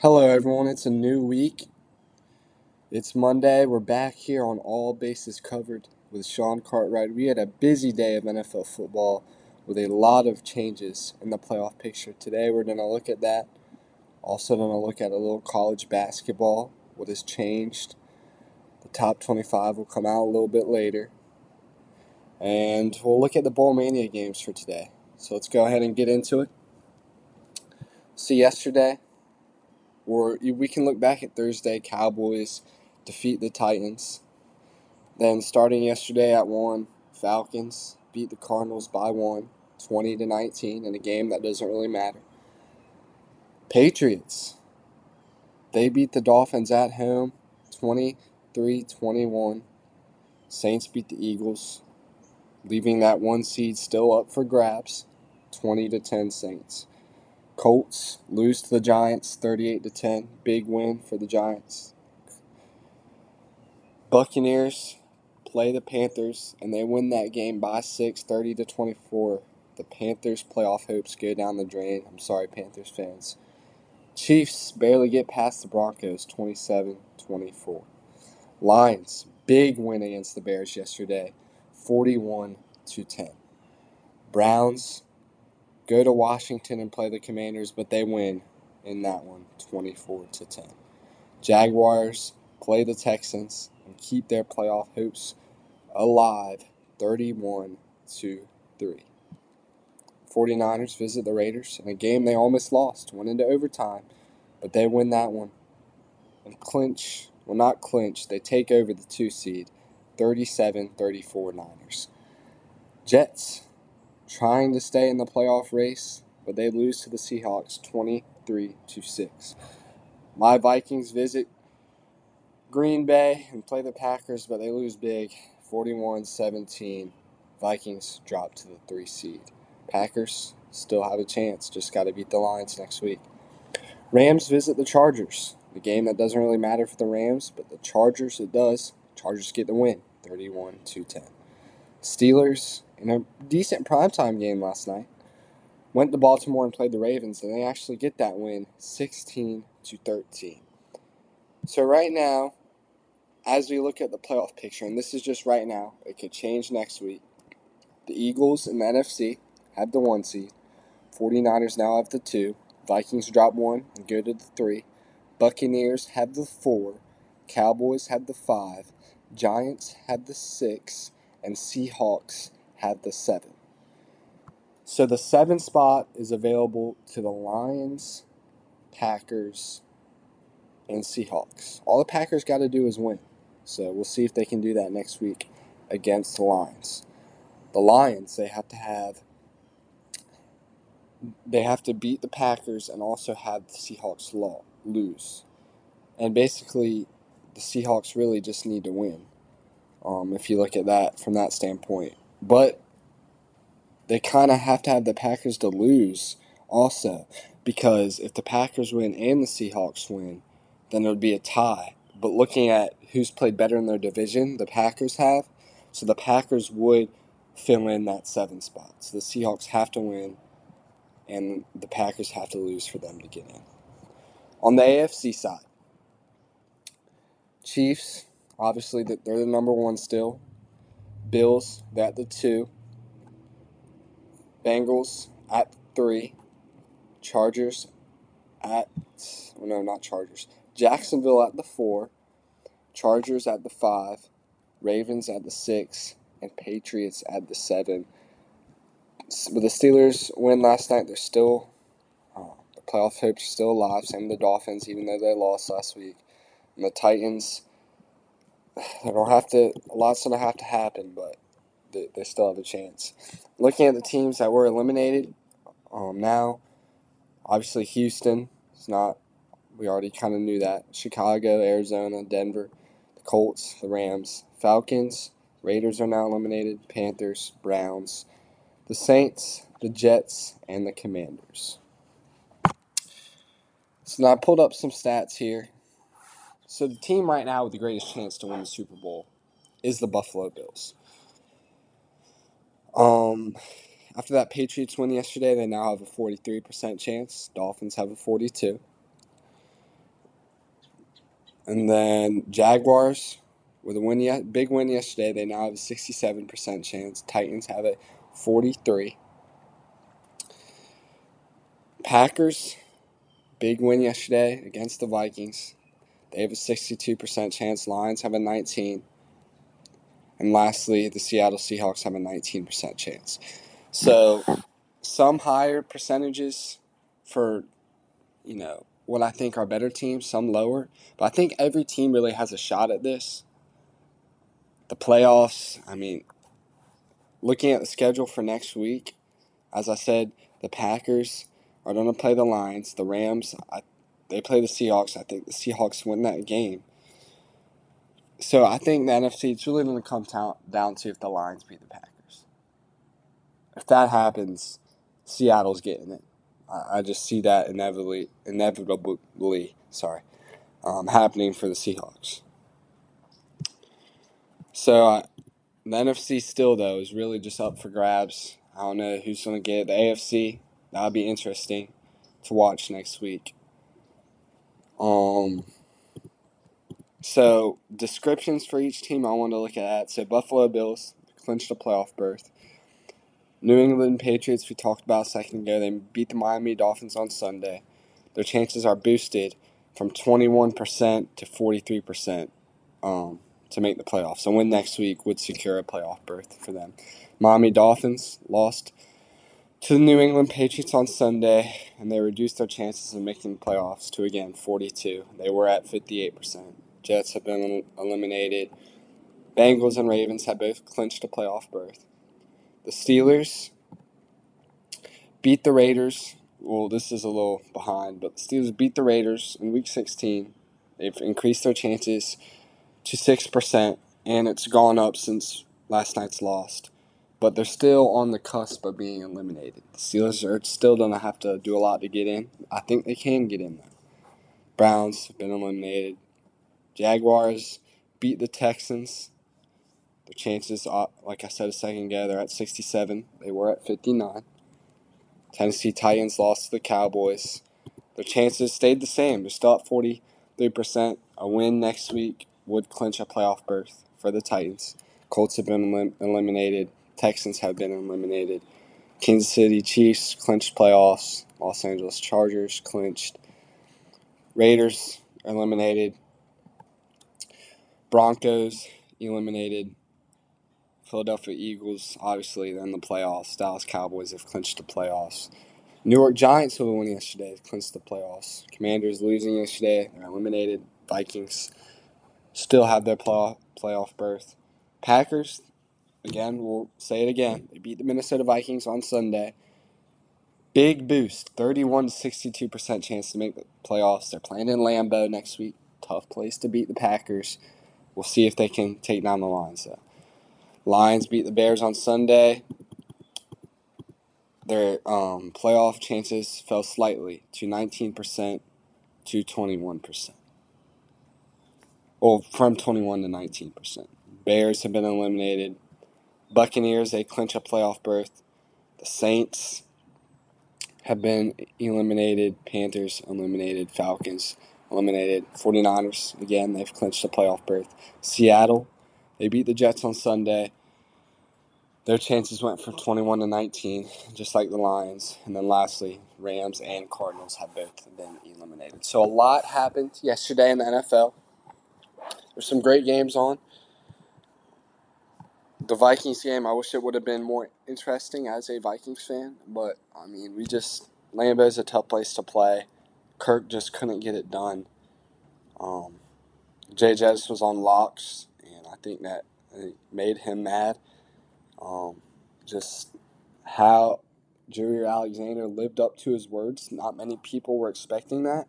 Hello, everyone. It's a new week. It's Monday. We're back here on All Bases Covered with Sean Cartwright. We had a busy day of NFL football with a lot of changes in the playoff picture. Today, we're going to look at that. Also, going to look at a little college basketball, what has changed. The top 25 will come out a little bit later. And we'll look at the Bowl Mania games for today. So let's go ahead and get into it. See, yesterday, or we can look back at Thursday. Cowboys defeat the Titans. Then starting yesterday at one, Falcons beat the Cardinals by one, 20 to 19 in a game that doesn't really matter. Patriots. They beat the Dolphins at home, 23-21. Saints beat the Eagles, leaving that one seed still up for grabs, 20 to 10 Saints. Colts lose to the Giants 38 to 10. Big win for the Giants. Buccaneers play the Panthers and they win that game by 6 30 to 24. The Panthers playoff hopes go down the drain. I'm sorry Panthers fans. Chiefs barely get past the Broncos 27-24. Lions big win against the Bears yesterday 41 to 10. Browns go to Washington and play the Commanders, but they win in that one, 24 to 10. Jaguars play the Texans and keep their playoff hopes alive, 31 to 3. 49ers visit the Raiders in a game they almost lost, went into overtime, but they win that one and clinch, well, not clinch, they take over the two seed, 37 34 Niners. Jets trying to stay in the playoff race, but they lose to the Seahawks 23 to 6. My Vikings visit Green Bay and play the Packers, but they lose big 41 17. Vikings drop to the 3 seed. Packers still have a chance, just got to beat the Lions next week. Rams visit the Chargers. The game that doesn't really matter for the Rams, but the Chargers it does. Chargers get the win 31 to 10. Steelers in a decent primetime game last night. Went to Baltimore and played the Ravens, and they actually get that win 16 to 13. So, right now, as we look at the playoff picture, and this is just right now, it could change next week. The Eagles in the NFC have the one seed. 49ers now have the two. Vikings drop one and go to the three. Buccaneers have the four. Cowboys have the five. Giants have the six. And Seahawks have the seven. So the seven spot is available to the Lions, Packers, and Seahawks. All the Packers got to do is win. So we'll see if they can do that next week against the Lions. The Lions, they have to have they have to beat the Packers and also have the Seahawks lose. And basically the Seahawks really just need to win. Um, if you look at that from that standpoint. But they kind of have to have the Packers to lose also because if the Packers win and the Seahawks win, then it would be a tie. But looking at who's played better in their division, the Packers have. So the Packers would fill in that seven spot. So the Seahawks have to win, and the Packers have to lose for them to get in. On the AFC side, Chiefs, obviously, they're the number one still. Bills, they're at the two. Bengals at three. Chargers at no, not Chargers. Jacksonville at the four. Chargers at the five. Ravens at the six. And Patriots at the seven. But the Steelers win last night. They're still uh, the playoff hopes are still alive. Same with the Dolphins, even though they lost last week. And the Titans don't have to. A lot's gonna have to happen, but they, they still have a chance. Looking at the teams that were eliminated, um, now, obviously Houston is not. We already kind of knew that. Chicago, Arizona, Denver, the Colts, the Rams, Falcons, Raiders are now eliminated. Panthers, Browns, the Saints, the Jets, and the Commanders. So now I pulled up some stats here so the team right now with the greatest chance to win the Super Bowl is the Buffalo Bills. Um, after that Patriots win yesterday, they now have a 43% chance. Dolphins have a 42. And then Jaguars with a win yet big win yesterday. They now have a 67% chance. Titans have a 43. Packers big win yesterday against the Vikings. They have a 62% chance. Lions have a 19. And lastly, the Seattle Seahawks have a 19% chance. So, some higher percentages for, you know, what I think are better teams, some lower. But I think every team really has a shot at this. The playoffs, I mean, looking at the schedule for next week, as I said, the Packers are going to play the Lions. The Rams, I, they play the Seahawks. I think the Seahawks win that game. So I think the NFC it's really going to come down, to if the Lions beat the Packers. If that happens, Seattle's getting it. I, I just see that inevitably, inevitably, sorry, um, happening for the Seahawks. So uh, the NFC still though is really just up for grabs. I don't know who's going to get it. the AFC. That'll be interesting to watch next week. Um. So descriptions for each team I want to look at. So Buffalo Bills clinched a playoff berth. New England Patriots we talked about a second ago. They beat the Miami Dolphins on Sunday. Their chances are boosted from 21% to 43% um, to make the playoffs. So win next week would secure a playoff berth for them. Miami Dolphins lost to the New England Patriots on Sunday, and they reduced their chances of making the playoffs to again 42. They were at 58%. Jets have been eliminated. Bengals and Ravens have both clinched a playoff berth. The Steelers beat the Raiders. Well, this is a little behind, but the Steelers beat the Raiders in Week 16. They've increased their chances to 6%, and it's gone up since last night's loss. But they're still on the cusp of being eliminated. The Steelers are still going to have to do a lot to get in. I think they can get in, though. Browns have been eliminated. Jaguars beat the Texans. Their chances, uh, like I said a second ago, they're at 67. They were at 59. Tennessee Titans lost to the Cowboys. Their chances stayed the same. They're still at 43%. A win next week would clinch a playoff berth for the Titans. Colts have been elim- eliminated. Texans have been eliminated. Kansas City Chiefs clinched playoffs. Los Angeles Chargers clinched. Raiders eliminated. Broncos eliminated. Philadelphia Eagles, obviously, then the playoffs. Dallas Cowboys have clinched the playoffs. New York Giants will win yesterday, clinched the playoffs. Commanders losing yesterday, they're eliminated. Vikings still have their playoff, playoff berth. Packers, again, we'll say it again. They beat the Minnesota Vikings on Sunday. Big boost, 31 to 62% chance to make the playoffs. They're playing in Lambeau next week. Tough place to beat the Packers. We'll see if they can take down the Lions. Lions beat the Bears on Sunday. Their um, playoff chances fell slightly to 19% to 21%. Well, from 21 to 19%. Bears have been eliminated. Buccaneers, they clinch a playoff berth. The Saints have been eliminated. Panthers eliminated. Falcons eliminated. 49ers, again, they've clinched a playoff berth. Seattle, they beat the Jets on Sunday. Their chances went from 21 to 19, just like the Lions. And then lastly, Rams and Cardinals have both been eliminated. So a lot happened yesterday in the NFL. There's some great games on. The Vikings game, I wish it would have been more interesting as a Vikings fan, but I mean, we just Lambeau is a tough place to play. Kirk just couldn't get it done. Um, Jay Jettis was on locks, and I think that made him mad. Um, just how Jaire Alexander lived up to his words. Not many people were expecting that.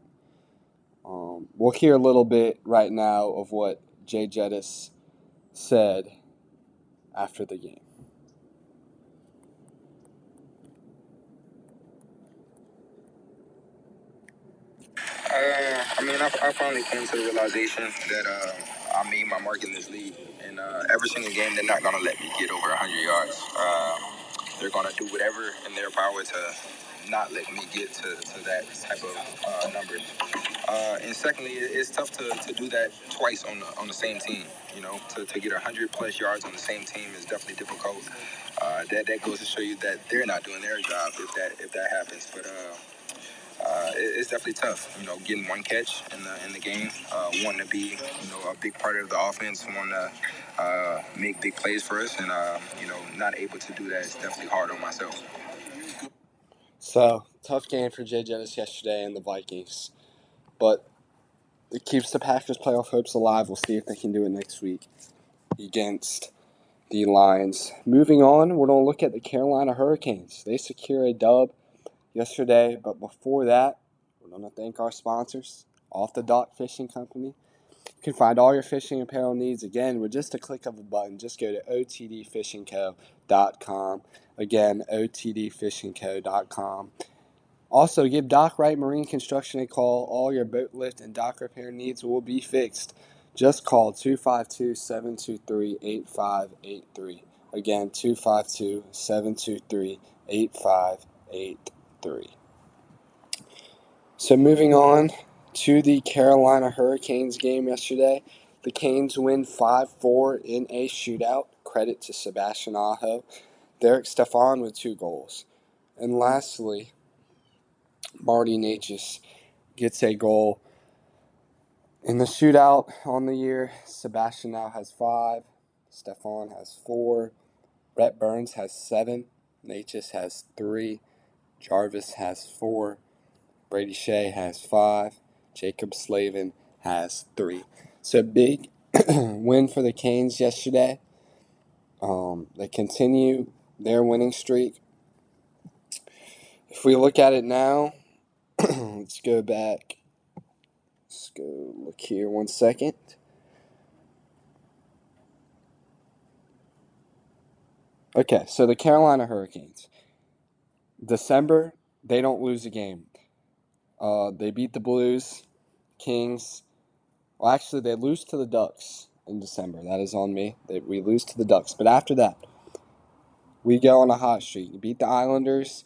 Um, we'll hear a little bit right now of what Jay Jettis said after the game. Uh, I mean, I, I, finally came to the realization that uh, I made my mark in this league, and uh, every single game they're not gonna let me get over 100 yards. Uh, they're gonna do whatever in their power to not let me get to, to that type of uh, number. Uh, and secondly, it's tough to, to do that twice on the on the same team. You know, to, to get 100 plus yards on the same team is definitely difficult. Uh, that that goes to show you that they're not doing their job if that if that happens. But uh, uh, it, it's definitely tough. You know, getting one catch in the in the game, uh, wanting to be you know a big part of the offense, wanting to uh, make big plays for us, and uh, you know not able to do that is definitely hard on myself. So tough game for Jay Jettis yesterday and the Vikings, but it keeps the Packers' playoff hopes alive. We'll see if they can do it next week against the Lions. Moving on, we're going to look at the Carolina Hurricanes. They secure a dub yesterday, but before that, we're going to thank our sponsors, Off the Dock Fishing Company. You can find all your fishing apparel needs again with just a click of a button. Just go to otdfishingco.com. Again, otdfishingco.com. Also, give Dock Right Marine Construction a call. All your boat lift and dock repair needs will be fixed. Just call 252 723 8583. Again, 252 723 8583. So, moving on to the Carolina Hurricanes game yesterday. The Canes win 5 4 in a shootout. Credit to Sebastian Aho. Derek Stepan with two goals. And lastly, Marty Necas gets a goal in the shootout on the year. Sebastian now has five. Stepan has four. Brent Burns has seven. Necas has three. Jarvis has four. Brady Skjei has five. Jaccob Slavin has three. So big win for the Canes yesterday. Um, they continue their winning streak. If we look at it now, let's go back. Let's go look here one second. Okay, so the Carolina Hurricanes. December, they don't lose a game. Uh, they beat the Blues, Kings. Well, actually, they lose to the Ducks in December. That is on me. They, we lose to the Ducks. But after that, we go on a hot streak. You beat the Islanders,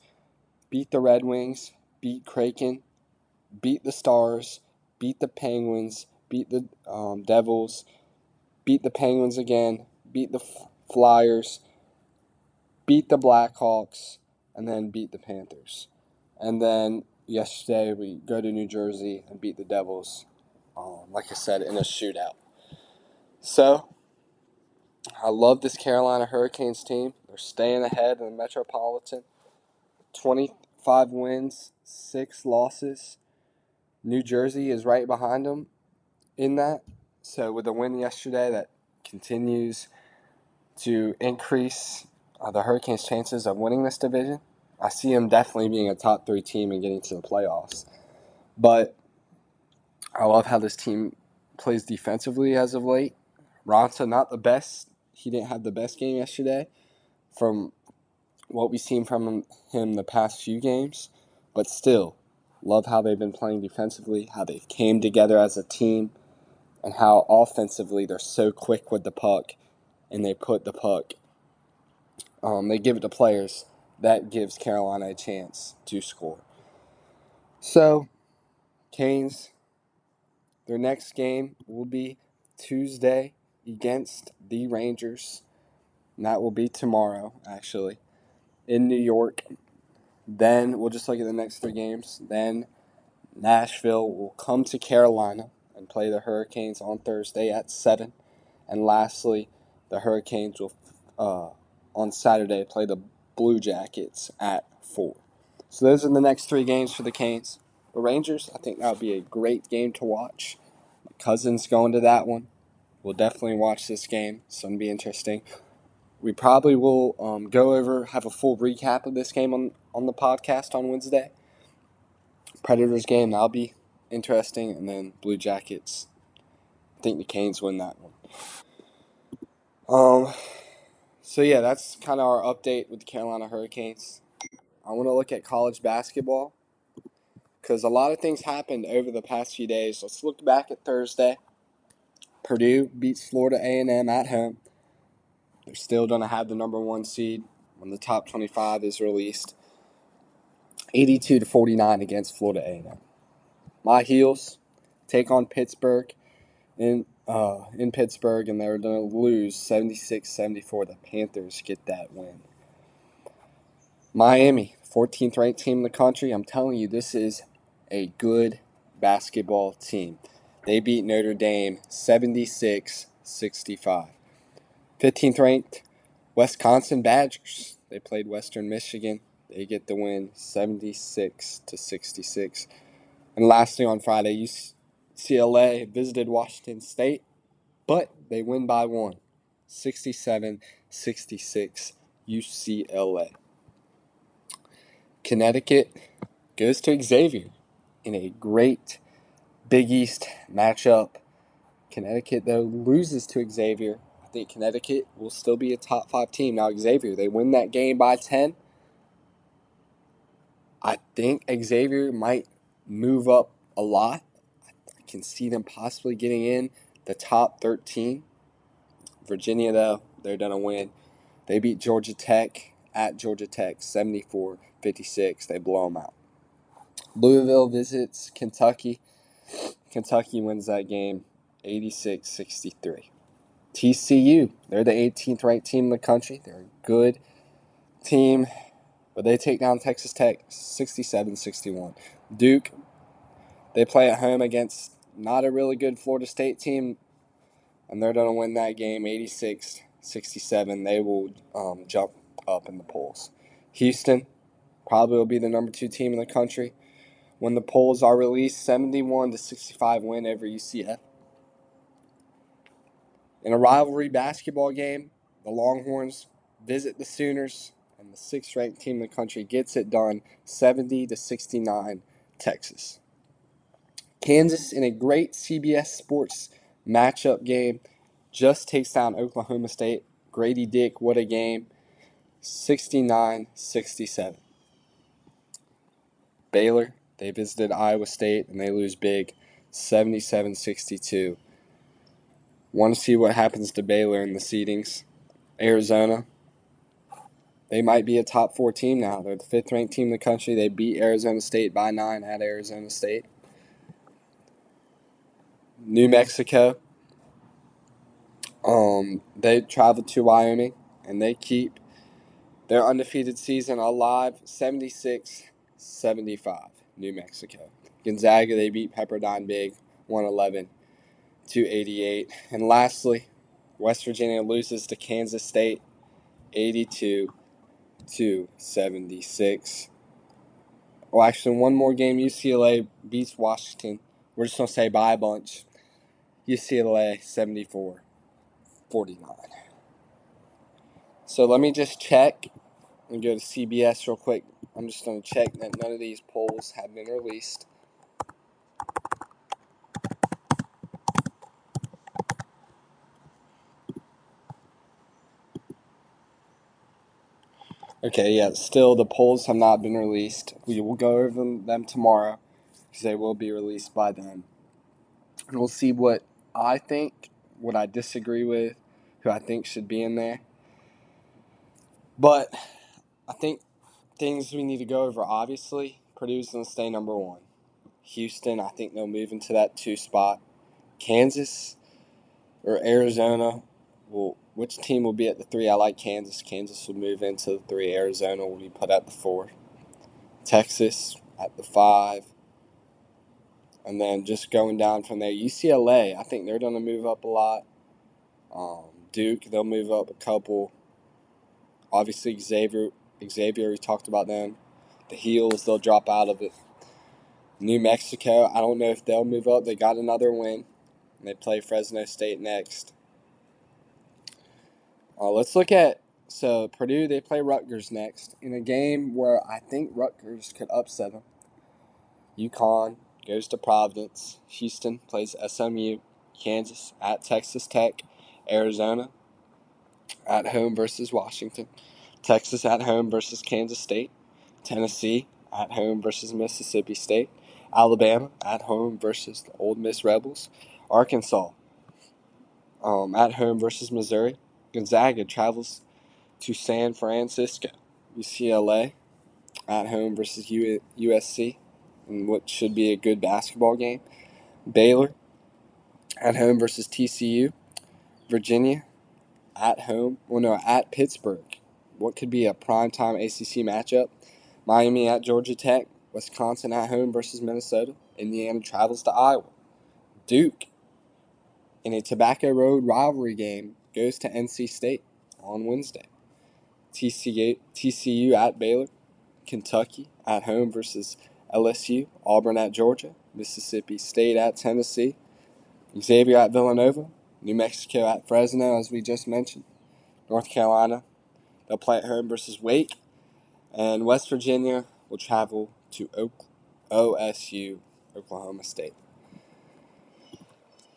beat the Red Wings, beat Kraken, beat the Stars, beat the Penguins, beat the um, Devils, beat the Penguins again, beat the Flyers, beat the Blackhawks, and then beat the Panthers. And then yesterday we go to New Jersey and beat the Devils, um, like I said, in a shootout. So, I love this Carolina Hurricanes team. They're staying ahead in the Metropolitan. 25 wins, 6 losses. New Jersey is right behind them in that. So, with the win yesterday, that continues to increase uh, the Hurricanes' chances of winning this division. I see them definitely being a top three team and getting to the playoffs. But I love how this team plays defensively as of late. Raanta, not the best. He didn't have the best game yesterday from what we've seen from him the past few games. But still, love how they've been playing defensively, how they came together as a team, and how offensively they're so quick with the puck and they put the puck. Um, they give it to players that gives Carolina a chance to score. So, Canes, their next game will be Tuesday against the Rangers. And that will be tomorrow, actually, in New York. Then we'll just look at the next three games. Then Nashville will come to Carolina and play the Hurricanes on Thursday at 7. And lastly, the Hurricanes will, uh, on Saturday, play the Blue Jackets at 4. So those are the next three games for the Canes. The Rangers, I think that would be a great game to watch. Cousin's going to that one. We'll definitely watch this game. It's going to be interesting. We probably will um, go over, have a full recap of this game on, on the podcast on Wednesday. Predators game, that'll be interesting. And then Blue Jackets, I think the Canes win that one. Um, so yeah, that's kind of our update with the Carolina Hurricanes. I want to look at college basketball because a lot of things happened over the past few days. Let's look back at Thursday. Purdue beats Florida A&M at home. They're still going to have the number one seed when the top 25 is released. 82 to 49 against Florida A&M. My heels, take on Pittsburgh in uh, in Pittsburgh, and they're going to lose 76-74. The Panthers get that win. Miami, 14th ranked team in the country. I'm telling you, this is a good basketball team. They beat Notre Dame 76 65. 15th ranked Wisconsin Badgers. They played Western Michigan. They get the win 76 to 66. And lastly, on Friday, UCLA visited Washington State, but they win by one 67 66 UCLA. Connecticut goes to Xavier in a great Big East matchup. Connecticut, though, loses to Xavier. Think Connecticut will still be a top five team. Now, Xavier, they win that game by 10. I think Xavier might move up a lot. I can see them possibly getting in the top 13. Virginia, though, they're going to win. They beat Georgia Tech at Georgia Tech 74 56. They blow them out. Louisville visits Kentucky. Kentucky wins that game 86 63. TCU, they're the 18th ranked team in the country. They're a good team, but they take down Texas Tech 67 61. Duke, they play at home against not a really good Florida State team, and they're going to win that game 86 67. They will um, jump up in the polls. Houston probably will be the number two team in the country when the polls are released 71 to 65 win over UCF. In a rivalry basketball game, the Longhorns visit the Sooners, and the sixth ranked team in the country gets it done 70 to 69 Texas. Kansas, in a great CBS Sports matchup game, just takes down Oklahoma State. Grady Dick, what a game. 69 67. Baylor they visited Iowa State and they lose big 77 62. Want to see what happens to Baylor in the seedings. Arizona, they might be a top four team now. They're the fifth ranked team in the country. They beat Arizona State by nine at Arizona State. New Mexico, um, they traveled to Wyoming and they keep their undefeated season alive 76 75. New Mexico. Gonzaga, they beat Pepperdine big, 111 to 88. And lastly, West Virginia loses to Kansas State, 82 to 76. Well, actually, one more game. UCLA beats Washington. We're just going to say bye a bunch. UCLA 74 49. So let me just check and go to CBS real quick. I'm just going to check that none of these polls have been released. Okay, yeah, still the polls have not been released. We will go over them, them tomorrow because they will be released by then. And we'll see what I think, what I disagree with, who I think should be in there. But I think things we need to go over. Obviously, Purdue's going to stay number one. Houston, I think they'll move into that two spot. Kansas or Arizona will. Which team will be at the three? I like Kansas. Kansas will move into the three. Arizona will be put at the four. Texas at the five. And then just going down from there, UCLA, I think they're going to move up a lot. Um, Duke, they'll move up a couple. Obviously, Xavier Xavier, we talked about them. The Heels, they'll drop out of it. New Mexico, I don't know if they'll move up. They got another win. And they play Fresno State next. Uh, let's look at so Purdue. They play Rutgers next in a game where I think Rutgers could upset them. UConn goes to Providence. Houston plays SMU. Kansas at Texas Tech. Arizona at home versus Washington. Texas at home versus Kansas State, Tennessee at home versus Mississippi State, Alabama at home versus the Ole Miss Rebels, Arkansas um, at home versus Missouri, Gonzaga travels to San Francisco, UCLA at home versus USC in what should be a good basketball game. Baylor at home versus TCU. Virginia at home, well, no, at Pittsburgh. What could be a primetime ACC matchup? Miami at Georgia Tech. Wisconsin at home versus Minnesota. Indiana travels to Iowa. Duke in a Tobacco Road rivalry game goes to NC State on Wednesday. TCU, at Baylor. Kentucky at home versus LSU. Auburn at Georgia. Mississippi State at Tennessee. Xavier at Villanova. New Mexico at Fresno, as we just mentioned. North Carolina, they'll play at home versus Wake. And West Virginia will travel to OSU, Oklahoma State.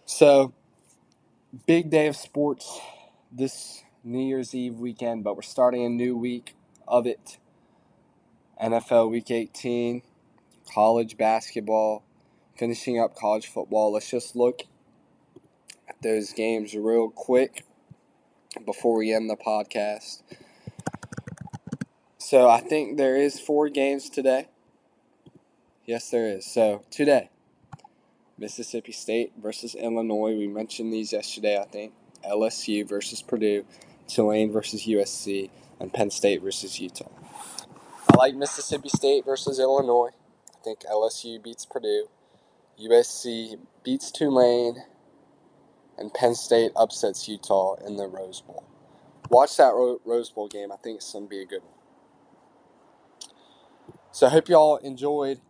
So, big day of sports this New Year's Eve weekend, but we're starting a new week of it. NFL Week 18, college basketball, finishing up college football. Let's just look at those games real quick before we end the podcast. So I think there is four games today. Yes, there is. So today, Mississippi State versus Illinois. We mentioned these yesterday, I think. LSU versus Purdue, Tulane versus USC, and Penn State versus Utah. I like Mississippi State versus Illinois. I think LSU beats Purdue. USC beats Tulane and Penn State upsets Utah in the Rose Bowl. Watch that Ro- Rose Bowl game. I think it's going to be a good one. So I hope y'all enjoyed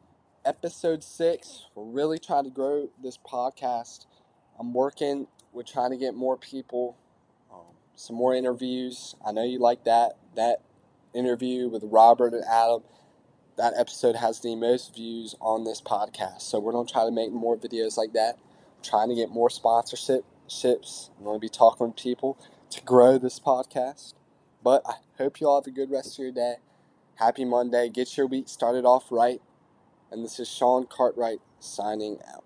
episode six. We're really trying to grow this podcast. I'm working We're trying to get more people, um, some more interviews. I know you like that. That interview with Robert and Adam, that episode has the most views on this podcast. So we're going to try to make more videos like that. trying to get more sponsorship ships. I'm going to be talking to people to grow this podcast. But I hope you all have a good rest of your day. Happy Monday. Get your week started off right. And this is Sean Cartwright signing out.